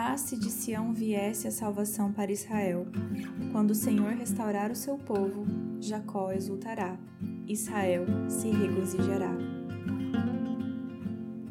Ah, se de Sião viesse a salvação para Israel. Quando o Senhor restaurar o seu povo, Jacó exultará, Israel se regozijará.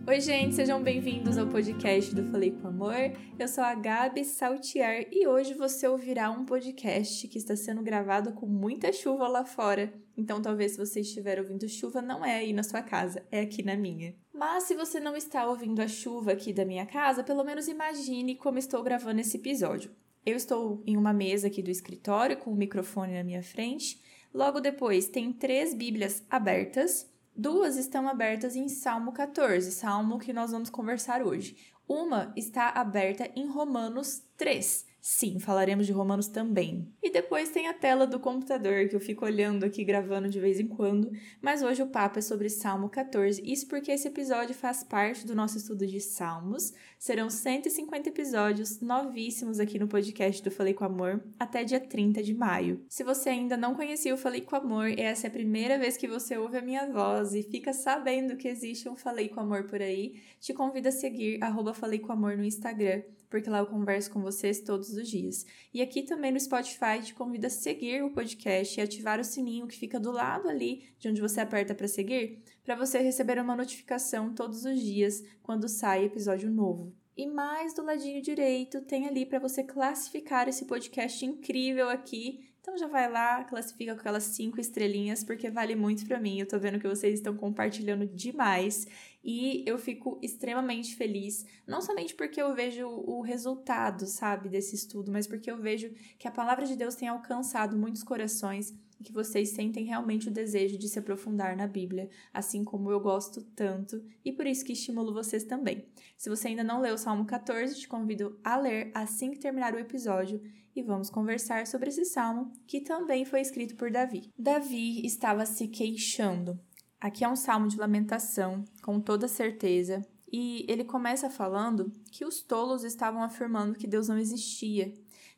Oi, gente, sejam bem-vindos ao podcast do Falei com Amor. Eu sou a Gabi Saltiar e hoje você ouvirá um podcast que está sendo gravado com muita chuva lá fora. Então, talvez se você estiver ouvindo chuva, não é aí na sua casa, é aqui na minha. Mas se você não está ouvindo a chuva aqui da minha casa, pelo menos imagine como estou gravando esse episódio. Eu estou em uma mesa aqui do escritório com o microfone na minha frente. Logo depois tem três Bíblias abertas. Duas estão abertas em Salmo 14, salmo que nós vamos conversar hoje. Uma está aberta em Romanos 3. Sim, falaremos de Romanos também. E depois tem a tela do computador que eu fico olhando aqui gravando de vez em quando, mas hoje o papo é sobre Salmo 14. Isso porque esse episódio faz parte do nosso estudo de Salmos. Serão 150 episódios novíssimos aqui no podcast do Falei com Amor até dia 30 de maio. Se você ainda não conhecia o Falei com Amor e essa é a primeira vez que você ouve a minha voz e fica sabendo que existe um Falei com Amor por aí, te convido a seguir arroba Falei com Amor no Instagram porque lá eu converso com vocês todos os dias. E aqui também no Spotify te convido a seguir o podcast e ativar o sininho que fica do lado ali de onde você aperta para seguir, para você receber uma notificação todos os dias quando sai episódio novo. E mais do ladinho direito tem ali para você classificar esse podcast incrível aqui. Então já vai lá, classifica com aquelas cinco estrelinhas, porque vale muito para mim. Eu tô vendo que vocês estão compartilhando demais. E eu fico extremamente feliz, não somente porque eu vejo o resultado, sabe, desse estudo, mas porque eu vejo que a palavra de Deus tem alcançado muitos corações e que vocês sentem realmente o desejo de se aprofundar na Bíblia, assim como eu gosto tanto, e por isso que estimulo vocês também. Se você ainda não leu o Salmo 14, te convido a ler assim que terminar o episódio e vamos conversar sobre esse salmo que também foi escrito por Davi. Davi estava se queixando. Aqui é um salmo de lamentação, com toda certeza, e ele começa falando que os tolos estavam afirmando que Deus não existia,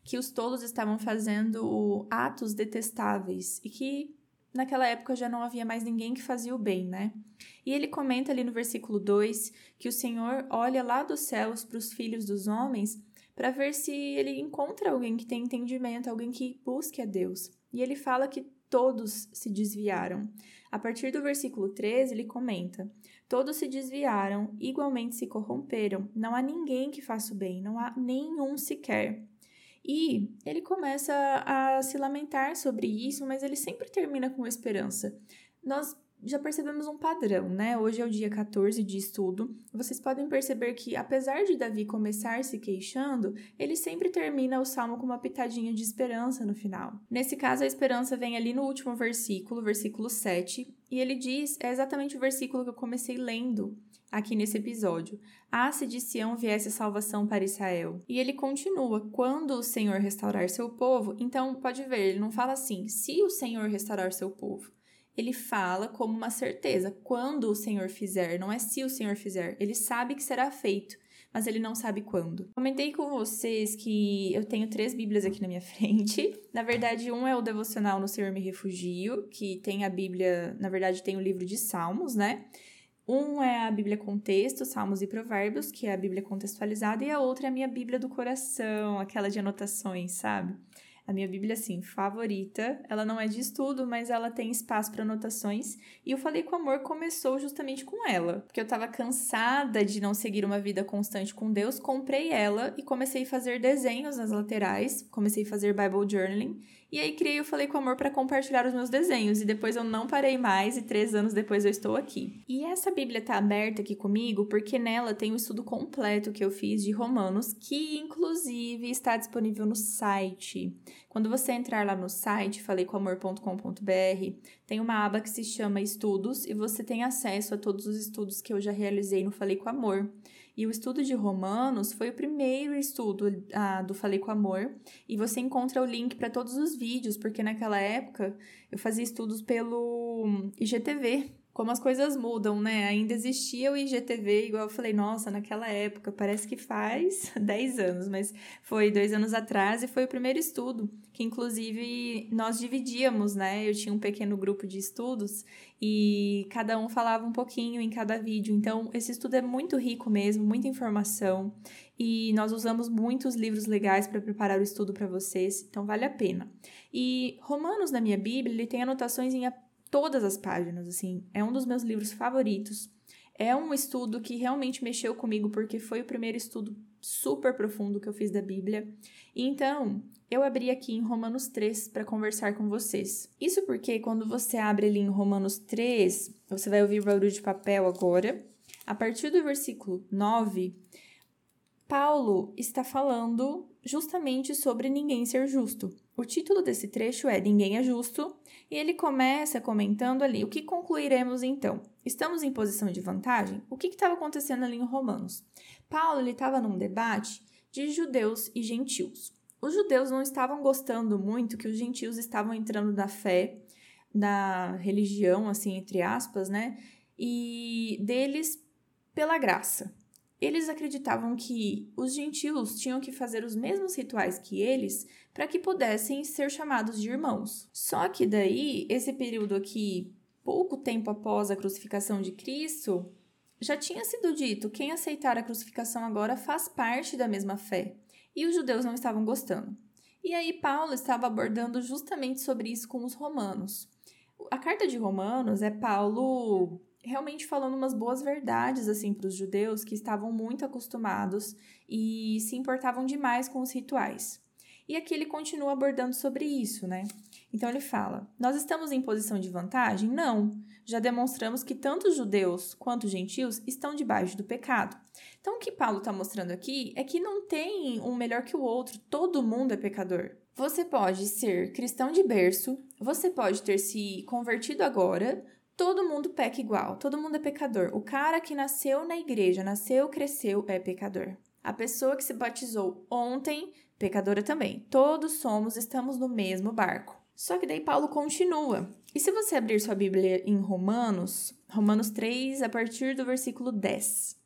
que os tolos estavam fazendo atos detestáveis e que naquela época já não havia mais ninguém que fazia o bem, né? E ele comenta ali no versículo 2 que o Senhor olha lá dos céus para os filhos dos homens para ver se ele encontra alguém que tem entendimento, alguém que busque a Deus. E ele fala que todos se desviaram. A partir do versículo 13, ele comenta: Todos se desviaram, igualmente se corromperam. Não há ninguém que faça o bem, não há nenhum sequer. E ele começa a se lamentar sobre isso, mas ele sempre termina com esperança. Nós já percebemos um padrão, né? Hoje é o dia 14 de estudo. Vocês podem perceber que, apesar de Davi começar se queixando, ele sempre termina o salmo com uma pitadinha de esperança no final. Nesse caso, a esperança vem ali no último versículo, versículo 7, e ele diz: é exatamente o versículo que eu comecei lendo aqui nesse episódio. Ah, se de Sião viesse a salvação para Israel. E ele continua: quando o Senhor restaurar seu povo, então pode ver, ele não fala assim, se o Senhor restaurar seu povo ele fala como uma certeza. Quando o Senhor fizer, não é se o Senhor fizer, ele sabe que será feito, mas ele não sabe quando. Comentei com vocês que eu tenho três Bíblias aqui na minha frente. Na verdade, um é o devocional No Senhor Me Refugio, que tem a Bíblia, na verdade, tem o livro de Salmos, né? Um é a Bíblia Contexto, Salmos e Provérbios, que é a Bíblia contextualizada, e a outra é a minha Bíblia do coração, aquela de anotações, sabe? A minha Bíblia, assim, favorita. Ela não é de estudo, mas ela tem espaço para anotações. E eu falei com amor começou justamente com ela. Porque eu estava cansada de não seguir uma vida constante com Deus, comprei ela e comecei a fazer desenhos nas laterais. Comecei a fazer Bible Journaling. E aí criei o Falei com Amor para compartilhar os meus desenhos. E depois eu não parei mais e três anos depois eu estou aqui. E essa Bíblia tá aberta aqui comigo porque nela tem o um estudo completo que eu fiz de Romanos, que inclusive está disponível no site. Quando você entrar lá no site faleicomamor.com.br, tem uma aba que se chama Estudos e você tem acesso a todos os estudos que eu já realizei no Falei com Amor. E o estudo de Romanos foi o primeiro estudo ah, do Falei com Amor. E você encontra o link para todos os vídeos, porque naquela época eu fazia estudos pelo IGTV, como as coisas mudam, né? Ainda existia o IGTV, igual eu falei, nossa, naquela época, parece que faz 10 anos, mas foi dois anos atrás e foi o primeiro estudo, que inclusive nós dividíamos, né? Eu tinha um pequeno grupo de estudos e cada um falava um pouquinho em cada vídeo. Então, esse estudo é muito rico mesmo, muita informação e nós usamos muitos livros legais para preparar o estudo para vocês, então vale a pena. E Romanos na minha Bíblia, ele tem anotações em todas as páginas, assim. É um dos meus livros favoritos. É um estudo que realmente mexeu comigo porque foi o primeiro estudo super profundo que eu fiz da Bíblia. Então, eu abri aqui em Romanos 3 para conversar com vocês. Isso porque quando você abre ali em Romanos 3, você vai ouvir barulho de papel agora. A partir do versículo 9, Paulo está falando justamente sobre ninguém ser justo. O título desse trecho é Ninguém é Justo, e ele começa comentando ali o que concluiremos então. Estamos em posição de vantagem? O que estava acontecendo ali em Romanos? Paulo estava num debate de judeus e gentios. Os judeus não estavam gostando muito que os gentios estavam entrando na fé, na religião, assim, entre aspas, né? E deles pela graça. Eles acreditavam que os gentios tinham que fazer os mesmos rituais que eles para que pudessem ser chamados de irmãos. Só que daí, esse período aqui, pouco tempo após a crucificação de Cristo, já tinha sido dito: quem aceitar a crucificação agora faz parte da mesma fé. E os judeus não estavam gostando. E aí, Paulo estava abordando justamente sobre isso com os romanos. A carta de Romanos é Paulo realmente falando umas boas verdades assim para os judeus que estavam muito acostumados e se importavam demais com os rituais. E aqui ele continua abordando sobre isso, né? Então ele fala: Nós estamos em posição de vantagem? Não. Já demonstramos que tanto judeus quanto os gentios estão debaixo do pecado. Então o que Paulo está mostrando aqui é que não tem um melhor que o outro, todo mundo é pecador. Você pode ser cristão de berço, você pode ter se convertido agora, todo mundo peca igual, todo mundo é pecador. O cara que nasceu na igreja, nasceu, cresceu, é pecador. A pessoa que se batizou ontem, pecadora também. Todos somos, estamos no mesmo barco. Só que daí Paulo continua. E se você abrir sua Bíblia em Romanos, Romanos 3, a partir do versículo 10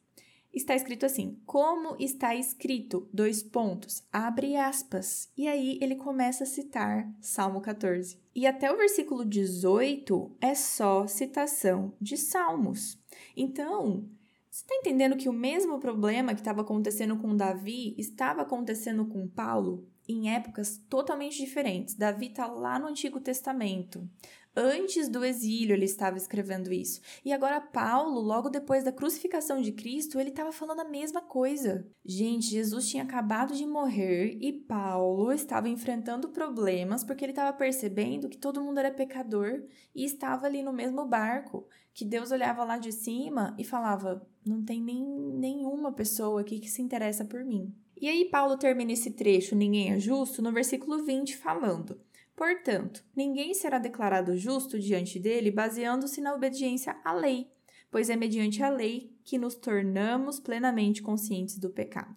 está escrito assim: como está escrito, dois pontos, abre aspas. E aí ele começa a citar Salmo 14. E até o versículo 18 é só citação de Salmos. Então, você está entendendo que o mesmo problema que estava acontecendo com Davi estava acontecendo com Paulo em épocas totalmente diferentes? Davi está lá no Antigo Testamento. Antes do exílio ele estava escrevendo isso. E agora Paulo, logo depois da crucificação de Cristo, ele estava falando a mesma coisa. Gente, Jesus tinha acabado de morrer e Paulo estava enfrentando problemas porque ele estava percebendo que todo mundo era pecador e estava ali no mesmo barco. Que Deus olhava lá de cima e falava: não tem nem nenhuma pessoa aqui que se interessa por mim. E aí Paulo termina esse trecho, ninguém é justo, no versículo 20, falando: Portanto, ninguém será declarado justo diante dele baseando-se na obediência à lei, pois é mediante a lei que nos tornamos plenamente conscientes do pecado.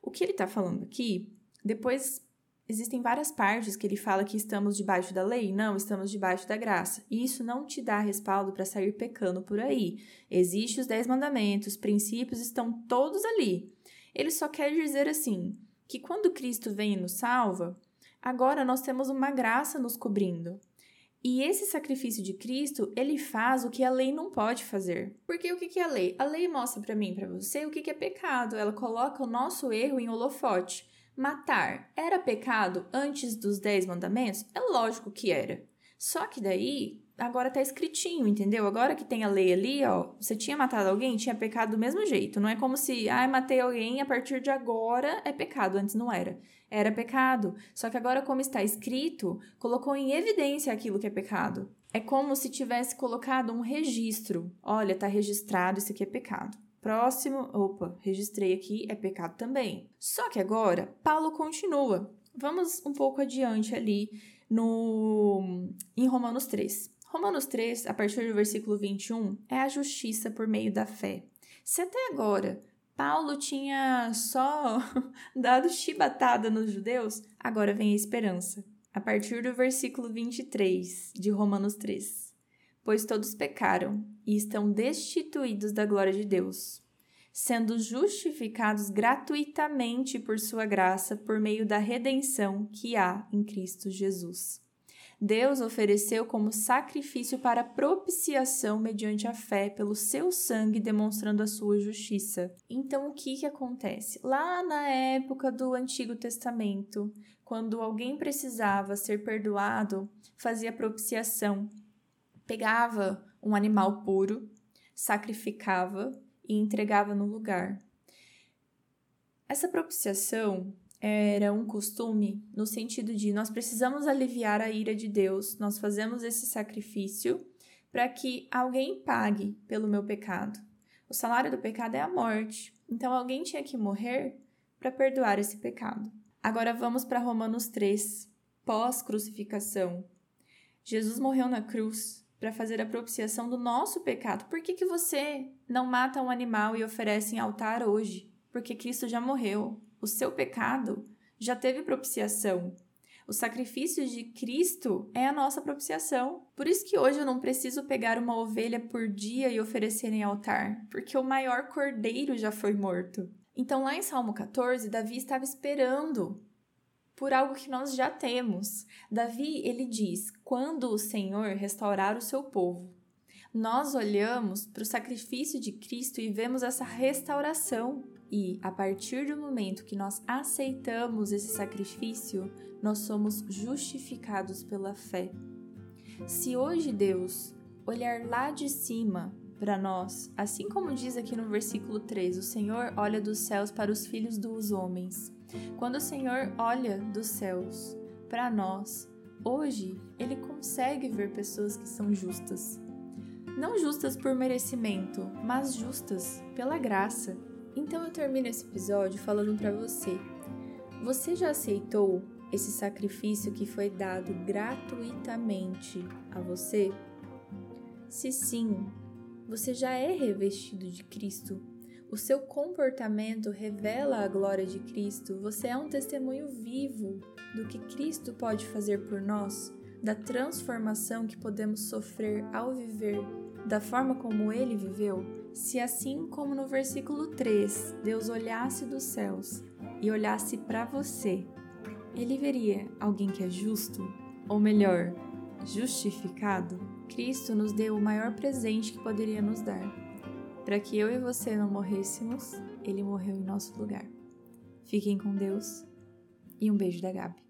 O que ele está falando aqui, depois existem várias partes que ele fala que estamos debaixo da lei, não, estamos debaixo da graça. E isso não te dá respaldo para sair pecando por aí. Existem os dez mandamentos, princípios estão todos ali. Ele só quer dizer assim, que quando Cristo vem e nos salva, Agora nós temos uma graça nos cobrindo. E esse sacrifício de Cristo, ele faz o que a lei não pode fazer. Porque o que é a lei? A lei mostra para mim, para você, o que é pecado. Ela coloca o nosso erro em holofote. Matar era pecado antes dos dez mandamentos? É lógico que era. Só que daí agora tá escritinho, entendeu? Agora que tem a lei ali, ó, você tinha matado alguém, tinha pecado do mesmo jeito. Não é como se, ah, matei alguém, a partir de agora é pecado, antes não era. Era pecado. Só que agora, como está escrito, colocou em evidência aquilo que é pecado. É como se tivesse colocado um registro. Olha, tá registrado, isso aqui é pecado. Próximo, opa, registrei aqui, é pecado também. Só que agora, Paulo continua. Vamos um pouco adiante ali no em Romanos 3. Romanos 3, a partir do versículo 21, é a justiça por meio da fé. Se até agora Paulo tinha só dado chibatada nos judeus, agora vem a esperança. A partir do versículo 23 de Romanos 3. pois todos pecaram e estão destituídos da glória de Deus, sendo justificados gratuitamente por sua graça por meio da redenção que há em Cristo Jesus. Deus ofereceu como sacrifício para propiciação mediante a fé pelo seu sangue, demonstrando a sua justiça. Então, o que, que acontece? Lá na época do Antigo Testamento, quando alguém precisava ser perdoado, fazia propiciação pegava um animal puro, sacrificava e entregava no lugar. Essa propiciação era um costume no sentido de nós precisamos aliviar a ira de Deus, nós fazemos esse sacrifício para que alguém pague pelo meu pecado. O salário do pecado é a morte, então alguém tinha que morrer para perdoar esse pecado. Agora vamos para Romanos 3, pós-crucificação. Jesus morreu na cruz para fazer a propiciação do nosso pecado. Por que, que você não mata um animal e oferece em altar hoje? Porque Cristo já morreu. O seu pecado já teve propiciação. O sacrifício de Cristo é a nossa propiciação. Por isso que hoje eu não preciso pegar uma ovelha por dia e oferecer em altar, porque o maior cordeiro já foi morto. Então, lá em Salmo 14, Davi estava esperando por algo que nós já temos. Davi, ele diz: "Quando o Senhor restaurar o seu povo". Nós olhamos para o sacrifício de Cristo e vemos essa restauração. E a partir do momento que nós aceitamos esse sacrifício, nós somos justificados pela fé. Se hoje Deus olhar lá de cima para nós, assim como diz aqui no versículo 3, o Senhor olha dos céus para os filhos dos homens. Quando o Senhor olha dos céus para nós, hoje ele consegue ver pessoas que são justas. Não justas por merecimento, mas justas pela graça. Então eu termino esse episódio falando para você: você já aceitou esse sacrifício que foi dado gratuitamente a você? Se sim, você já é revestido de Cristo o seu comportamento revela a glória de Cristo. Você é um testemunho vivo do que Cristo pode fazer por nós, da transformação que podemos sofrer ao viver da forma como ele viveu. Se assim como no versículo 3, Deus olhasse dos céus e olhasse para você, ele veria alguém que é justo, ou melhor, justificado. Cristo nos deu o maior presente que poderia nos dar para que eu e você não morrêssemos, ele morreu em nosso lugar. Fiquem com Deus e um beijo da Gabi.